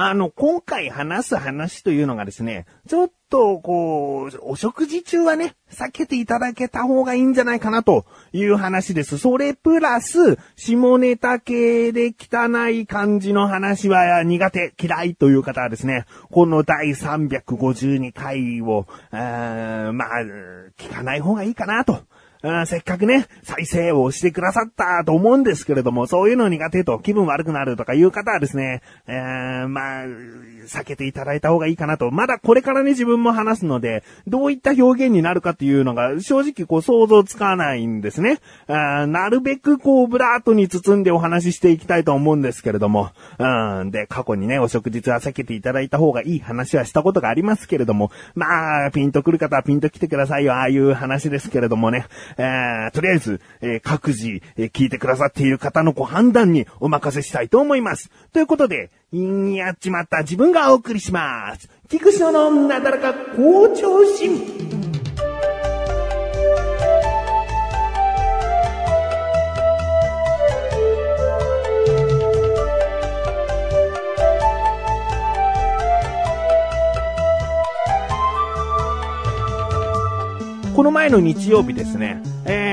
あの、今回話す話というのがですね、ちょっと、こう、お食事中はね、避けていただけた方がいいんじゃないかなという話です。それプラス、下ネタ系で汚い感じの話は苦手、嫌いという方はですね、この第352回を、あまあ、聞かない方がいいかなと。せっかくね、再生をしてくださったと思うんですけれども、そういうの苦手と気分悪くなるとかいう方はですね、えー、まあ、避けていただいた方がいいかなと。まだこれからね、自分も話すので、どういった表現になるかっていうのが、正直こう想像つかないんですね。なるべくこう、ブラートに包んでお話ししていきたいと思うんですけれども、うん、で、過去にね、お食事は避けていただいた方がいい話はしたことがありますけれども、まあ、ピンとくる方はピンと来てくださいよ、ああいう話ですけれどもね。えー、とりあえず、えー、各自、えー、聞いてくださっている方のご判断にお任せしたいと思います。ということで、んやっちまった自分がお送りします。菊池のなだらか校長心。この前の日曜日ですね、え、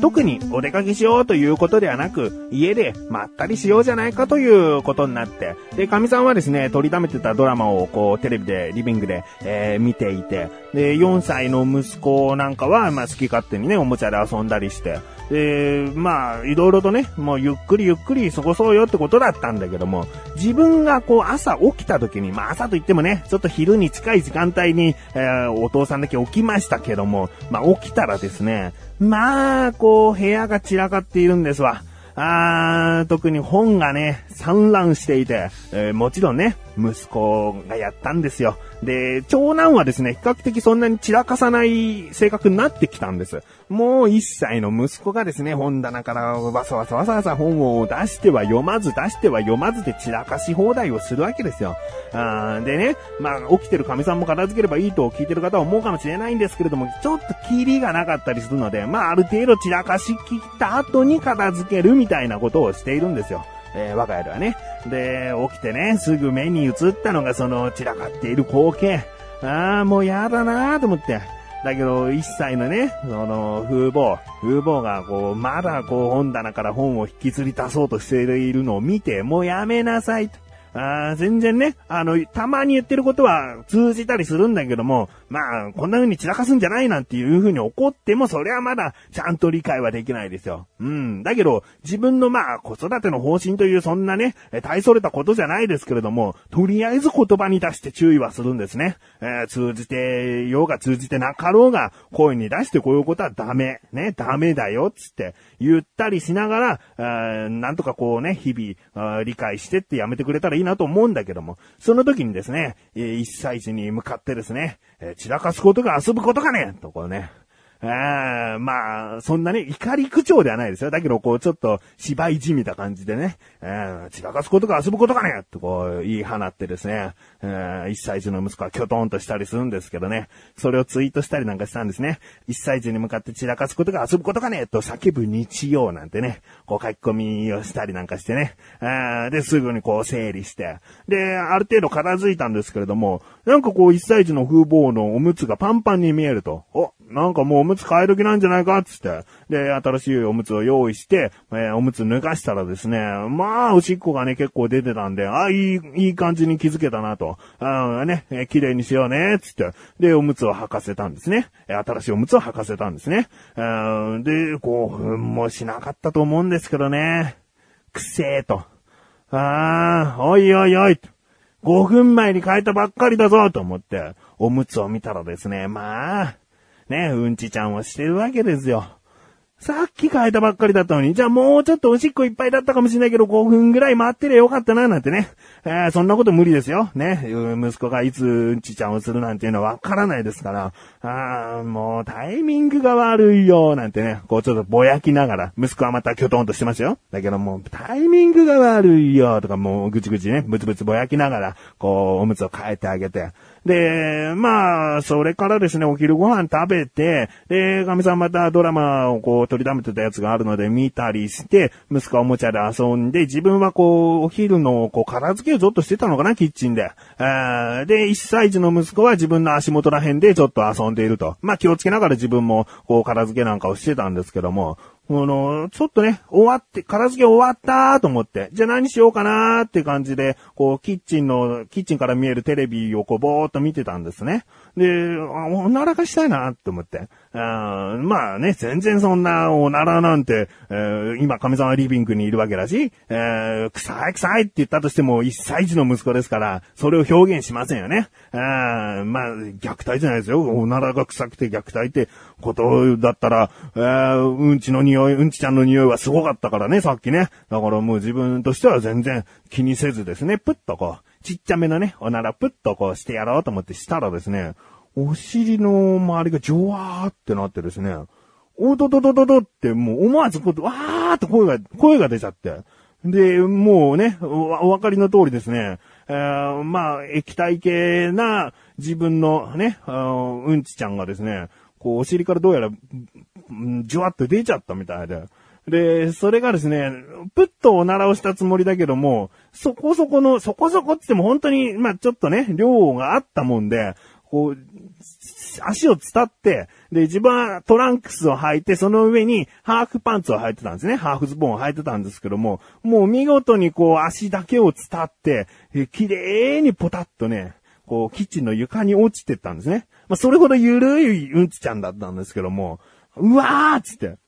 特にお出かけしようということではなく、家でまったりしようじゃないかということになって、で、神さんはですね、撮りためてたドラマをこう、テレビで、リビングで、えー、見ていて、で、4歳の息子なんかは、まあ、好き勝手にね、おもちゃで遊んだりして、で、まあ、いろいろとね、もうゆっくりゆっくり過ごそうよってことだったんだけども、自分がこう朝起きた時に、まあ朝と言ってもね、ちょっと昼に近い時間帯に、えー、お父さんだけ起きましたけども、まあ起きたらですね、まあ、こう部屋が散らかっているんですわ。あー、特に本がね、散乱していて、えー、もちろんね、息子がやったんですよ。で、長男はですね、比較的そんなに散らかさない性格になってきたんです。もう一歳の息子がですね、本棚からわさわさわさわさ本を出しては読まず、出しては読まずで散らかし放題をするわけですよ。あーでね、まあ、起きてる神さんも片付ければいいと聞いてる方は思うかもしれないんですけれども、ちょっとキリがなかったりするので、まあ、ある程度散らかしきった後に片付けるみたいなことをしているんですよ。えー、我が家ではね。で、起きてね、すぐ目に映ったのがその散らかっている光景。ああ、もうやだなーと思って。だけど、一歳のね、その、風貌、風貌がこう、まだこう、本棚から本を引きずり出そうとしているのを見て、もうやめなさいと。あ全然ね、あの、たまに言ってることは通じたりするんだけども、まあ、こんな風に散らかすんじゃないなんていう風に怒っても、それはまだちゃんと理解はできないですよ。うん。だけど、自分のまあ、子育ての方針というそんなね、大それたことじゃないですけれども、とりあえず言葉に出して注意はするんですね。えー、通じてようが通じてなかろうが、声に出してこういうことはダメ。ね、ダメだよ、つって言ったりしながら、なんとかこうね、日々理解してってやめてくれたらいいなと思うんだけども、その時にですね、一歳児に向かってですね、散らかすことが遊ぶことかねとこうね、あまあ、そんなね、怒り口調ではないですよ。だけど、こう、ちょっと、芝居じみた感じでね、散らかすことが遊ぶことかねとこう、言い放ってですね、一歳児の息子はキョトンとしたりするんですけどね、それをツイートしたりなんかしたんですね。一歳児に向かって散らかすことが遊ぶことかねと叫ぶ日曜なんてね、こう書き込みをしたりなんかしてね、で、すぐにこう整理して、で、ある程度片付いたんですけれども、なんかこう、一歳児の風貌のおむつがパンパンに見えると、お、なんかもうむつ替え時なんじゃないかっつって。で、新しいおむつを用意して、えー、おむつ脱がしたらですね、まあ、おしっこがね、結構出てたんで、あ、いい、いい感じに気づけたなと。あね、えー、綺麗にしようね、つって。で、おむつを履かせたんですね。新しいおむつを履かせたんですね。で、興奮もしなかったと思うんですけどね。くせえと。ああ、おいおいおい。5分前に変えたばっかりだぞと思って、おむつを見たらですね、まあ、ね、うんちちゃんをしてるわけですよ。さっき変えたばっかりだったのに、じゃあもうちょっとおしっこいっぱいだったかもしれないけど、5分ぐらい待ってりゃよかったな、なんてね。えー、そんなこと無理ですよ。ね。息子がいつうんちちゃんをするなんていうのはわからないですから。あー、もうタイミングが悪いよ、なんてね。こうちょっとぼやきながら、息子はまたキョトンとしてますよ。だけどもうタイミングが悪いよ、とかもうぐちぐちね、ブツブツぼやきながら、こう、おむつを変えてあげて。で、まあ、それからですね、お昼ご飯食べて、で、神さんまたドラマをこう取りためてたやつがあるので見たりして、息子はおもちゃで遊んで、自分はこう、お昼のこう片付けをちょっとしてたのかな、キッチンで。で、1歳児の息子は自分の足元ら辺でちょっと遊んでいると。まあ気をつけながら自分もこう片付けなんかをしてたんですけども、あの、ちょっとね、終わって、片付け終わったと思って、じゃあ何しようかなーって感じで、こう、キッチンの、キッチンから見えるテレビをこう、ぼーっと見てたんですね。で、おならがしたいなーって思って。あまあね、全然そんなおならなんて、えー、今、亀さんはリビングにいるわけだし、えー、臭い臭いって言ったとしても、1歳児の息子ですから、それを表現しませんよね。あまあ、虐待じゃないですよ。おならが臭くて虐待ってことだったら、うんちの匂い、うんちちゃんの匂いはすごかったからね、さっきね。だからもう自分としては全然気にせずですね、プッとこう、ちっちゃめのね、おならプッとこうしてやろうと思ってしたらですね、お尻の周りがジョワーってなってですね、おどどどどどってもう思わずこう、わーって声が、声が出ちゃって。で、もうね、お分かりの通りですね、えー、まあ、液体系な自分のね、うんちちゃんがですね、こう、お尻からどうやら、じゅわっと出ちゃったみたいで。で、それがですね、ぷっとおならをしたつもりだけども、そこそこの、そこそこって言っても本当に、まあちょっとね、量があったもんで、こう、足を伝って、で、自分はトランクスを履いて、その上にハーフパンツを履いてたんですね。ハーフズボンを履いてたんですけども、もう見事にこう足だけを伝って、綺麗にポタッとね、こうキッチンの床に落ちてったんですね。まあ、それほどゆるいうんちちゃんだったんですけども、うわーっつって。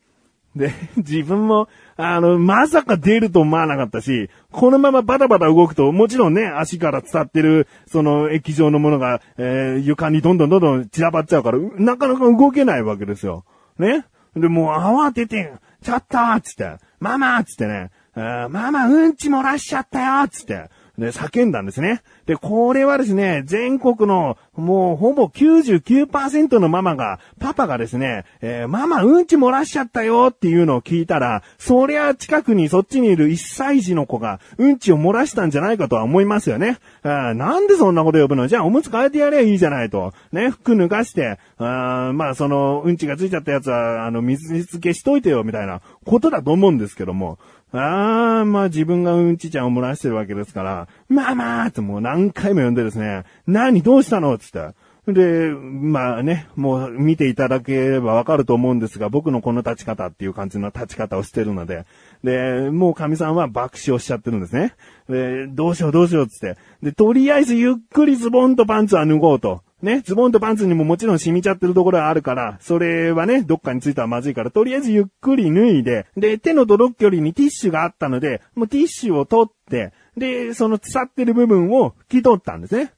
で、自分も、あの、まさか出ると思わなかったし、このままバタバタ動くと、もちろんね、足から伝ってる、その液状のものが、えー、床にどんどんどんどん散らばっちゃうから、なかなか動けないわけですよ。ね。で、もう慌てて、ちょっとつって、ママつってね、ママうんち漏らしちゃったよつって、で、叫んだんですね。で、これはですね、全国のもうほぼ99%のママが、パパがですね、えー、ママうんち漏らしちゃったよっていうのを聞いたら、そりゃ近くにそっちにいる1歳児の子がうんちを漏らしたんじゃないかとは思いますよね。あなんでそんなこと呼ぶの？じゃあおむつ変えてやればいいじゃないと。ね、服脱がして、あまあそのうんちがついちゃったやつは、あの、水につけしといてよみたいなことだと思うんですけども、ああ、まあ自分がうんちちゃんを漏らしてるわけですから、まあまあってもう何回も呼んでですね、何どうしたのつって。で、まあね、もう見ていただければわかると思うんですが、僕のこの立ち方っていう感じの立ち方をしてるので、で、もう神さんは爆笑しちゃってるんですね。で、どうしようどうしようっつって。で、とりあえずゆっくりズボンとパンツは脱ごうと。ね、ズボンとパンツにももちろん染みちゃってるところはあるから、それはね、どっかについてはまずいから、とりあえずゆっくり脱いで、で、手の届く距離にティッシュがあったので、もうティッシュを取って、で、その腐ってる部分を拭き取ったんですね。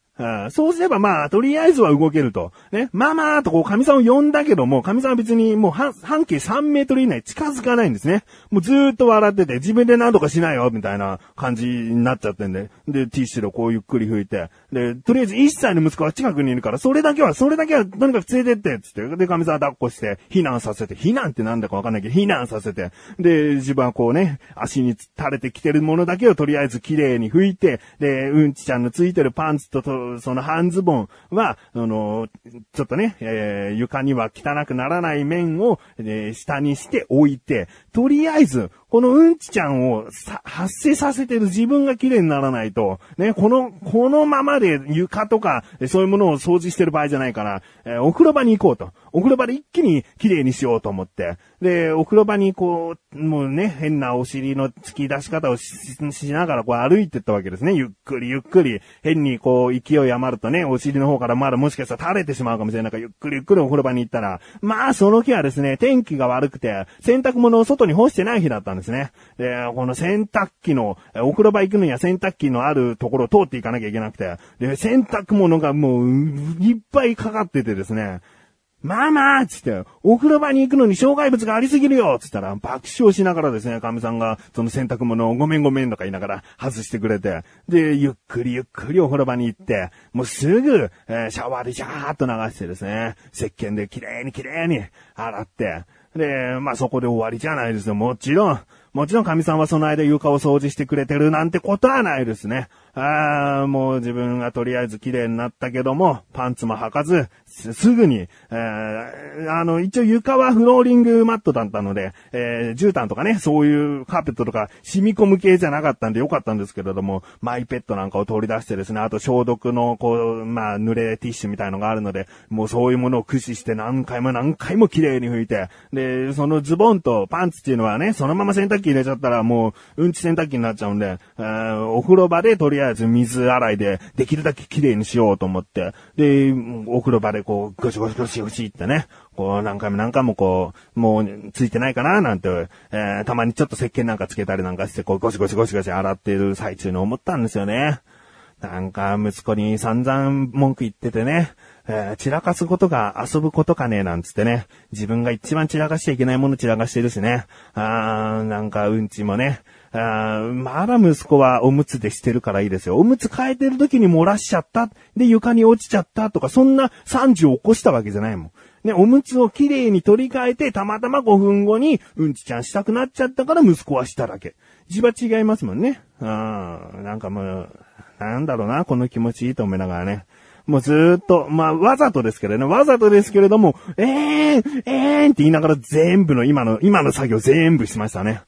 そうすればまあ、とりあえずは動けると。ね。まあまあとこう、神さんを呼んだけども、神さんは別にもう半径3メートル以内近づかないんですね。もうずーっと笑ってて、自分で何とかしないよ、みたいな感じになっちゃってんで。で、ティッシュでこうゆっくり拭いて。で、とりあえず1歳の息子は近くにいるから、それだけは、それだけはとにかく連れてって、つって。で、神さんは抱っこして、避難させて、避難ってなんだかわかんないけど、避難させて。で、自分はこうね、足に垂れてきてるものだけをとりあえず綺麗に拭いて、で、うんちちゃんのついてるパンツ、とその半ズボンは、あの、ちょっとね、えー、床には汚くならない面を、えー、下にして置いて、とりあえず、このうんちちゃんを発生させてる自分が綺麗にならないと、ね、この、このままで床とか、そういうものを掃除してる場合じゃないから、えー、お風呂場に行こうと。お風呂場で一気に綺麗にしようと思って。で、お風呂場にこう、もうね、変なお尻の突き出し方をしながらこう歩いてったわけですね。ゆっくりゆっくり。変にこう、勢い余るとね、お尻の方からまだもしかしたら垂れてしまうかもしれないから、ゆっくりゆっくりお風呂場に行ったら、まあ、その日はですね、天気が悪くて、洗濯物を外に干してない日だったんですね。で、この洗濯機の、お風呂場行くのには洗濯機のあるところを通っていかなきゃいけなくて、で、洗濯物がもう、いっぱいかかっててですね、まあまあつって、お風呂場に行くのに障害物がありすぎるよつったら、爆笑しながらですね、神さんが、その洗濯物をごめんごめんとか言いながら外してくれて、で、ゆっくりゆっくりお風呂場に行って、もうすぐ、えー、シャワーでジャーっと流してですね、石鹸で綺麗に綺麗に洗って、で、まあそこで終わりじゃないですよ。もちろん、もちろん神さんはその間床を掃除してくれてるなんてことはないですね。ああもう自分がとりあえず綺麗になったけども、パンツも履かず、すぐに、えー、あの、一応床はフローリングマットだったので、えー、絨毯とかね、そういうカーペットとか染み込む系じゃなかったんでよかったんですけれども、マイペットなんかを取り出してですね、あと消毒の、こう、まあ、濡れティッシュみたいのがあるので、もうそういうものを駆使して何回も何回も綺麗に拭いて、で、そのズボンとパンツっていうのはね、そのまま洗濯機入れちゃったらもう、うんち洗濯機になっちゃうんで、えー、お風呂場でとりあえず水洗いで、できるだけ綺麗にしようと思って、で、お風呂場でこう、ゴシゴシゴシゴシってね、こう何回も何回もこう、もうついてないかななんて、えー、たまにちょっと石鹸なんかつけたりなんかして、こうゴシゴシゴシゴシ洗ってる最中に思ったんですよね。なんか息子に散々文句言っててね、えー、散らかすことが遊ぶことかねなんつってね、自分が一番散らかしちゃいけないもの散らかしてるしね、あー、なんかうんちもね、あーまだ息子はおむつでしてるからいいですよ。おむつ変えてる時に漏らしちゃった。で、床に落ちちゃったとか、そんな30を起こしたわけじゃないもん。ね、おむつをきれいに取り替えて、たまたま5分後に、うんちちゃんしたくなっちゃったから息子はしただけ。字は違いますもんね。うん。なんかもう、なんだろうな、この気持ちいいと思いながらね。もうずっと、まあ、わざとですけどね、わざとですけれども、えーん、えーんって言いながら全部の今の、今の作業全部しましたね。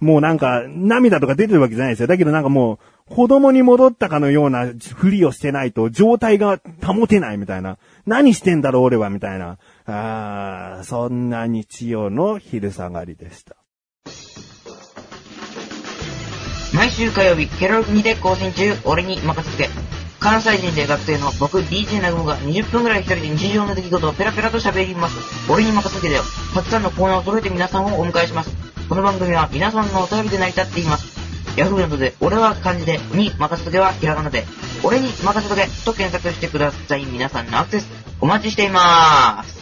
もうなんか、涙とか出てるわけじゃないですよ。だけどなんかもう、子供に戻ったかのようなふりをしてないと、状態が保てないみたいな。何してんだろう俺はみたいな。あそんな日曜の昼下がりでした。毎週火曜日、ケロログにて更新中、俺に任せて。関西人で学生の僕 DJ なぐもが20分くらい一人で日常の出来事をペラペラと喋ります。俺に任せてだよ。たくさんのコーナーを揃えて皆さんをお迎えします。この番組は皆さんのお便りで成り立っています。ヤフーなどで、俺は漢字で、に任せとけはひらがなで、俺に任せとけと検索してください。皆さんのアクセス、お待ちしていまーす。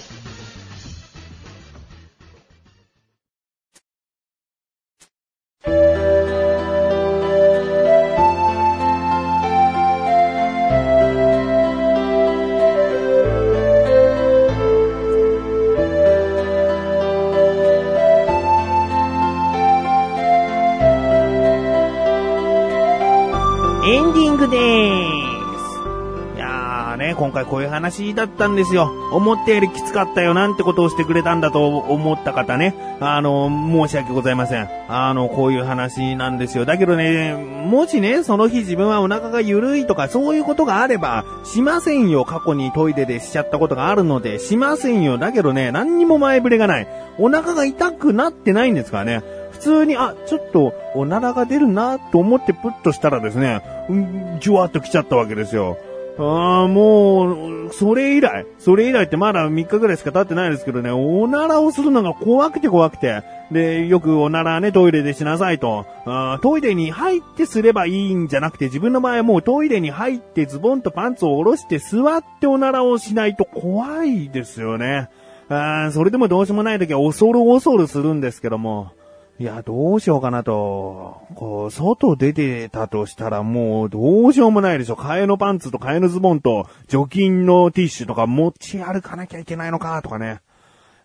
回こういう話だったんですよ。思ったよりきつかったよなんてことをしてくれたんだと思った方ね。あの、申し訳ございません。あの、こういう話なんですよ。だけどね、もしね、その日自分はお腹が緩いとかそういうことがあれば、しませんよ。過去にトイレでしちゃったことがあるので、しませんよ。だけどね、何にも前触れがない。お腹が痛くなってないんですからね。普通に、あ、ちょっと、おならが出るなと思ってプッとしたらですね、うん、じゅわっと来ちゃったわけですよ。ああ、もう、それ以来、それ以来ってまだ3日ぐらいしか経ってないですけどね、おならをするのが怖くて怖くて。で、よくおならね、トイレでしなさいと。あトイレに入ってすればいいんじゃなくて、自分の場合はもうトイレに入ってズボンとパンツを下ろして座っておならをしないと怖いですよね。あそれでもどうしようもない時は恐る恐るするんですけども。いや、どうしようかなと。こう、外出てたとしたらもうどうしようもないでしょ。替えのパンツと替えのズボンと除菌のティッシュとか持ち歩かなきゃいけないのかとかね。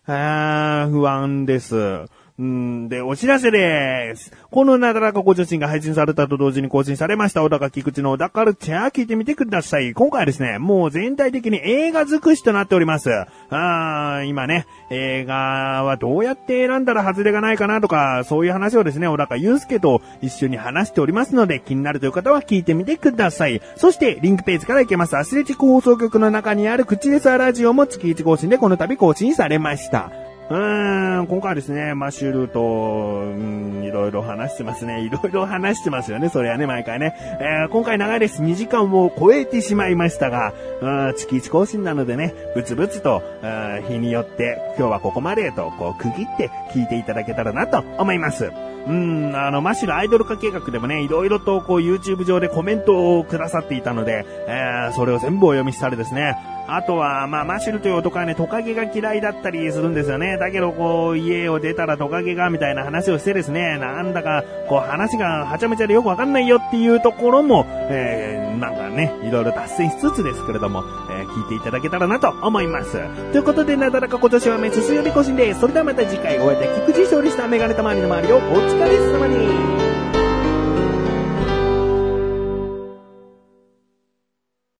あー、不安です。うんで、お知らせです。このなだらかご女子が配信されたと同時に更新されました、小高菊池の小高ルチャー聞いてみてください。今回はですね、もう全体的に映画尽くしとなっております。あー、今ね、映画はどうやって選んだら外れがないかなとか、そういう話をですね、小高祐介と一緒に話しておりますので、気になるという方は聞いてみてください。そして、リンクページから行けます、アスレチック放送局の中にある口レサラジオも月1更新でこの度更新されました。うん、今回はですね、マッシュルと、うん、いろいろ話してますね。いろいろ話してますよね、それはね、毎回ね。えー、今回長いです。2時間を超えてしまいましたが、うん、月1更新なのでね、ブツブツと、日によって、今日はここまでと、こう、区切って聞いていただけたらなと思います。うん、あの、マッシュルアイドル化計画でもね、いろいろとこう YouTube 上でコメントをくださっていたので、えー、それを全部お読みしたりですね。あとは、まあ、マシルという男はね、トカゲが嫌いだったりするんですよね。だけどこう、家を出たらトカゲが、みたいな話をしてですね、なんだか、こう話がはちゃめちゃでよくわかんないよっていうところも、えー、なんかね、いろいろ達成しつつですけれども、えー、聞いていただけたらなと思います。ということで、なだらか今年はめすすより更新です。それではまた次回お会いで菊池勝利したメガネたまりの周りをお疲れ様に。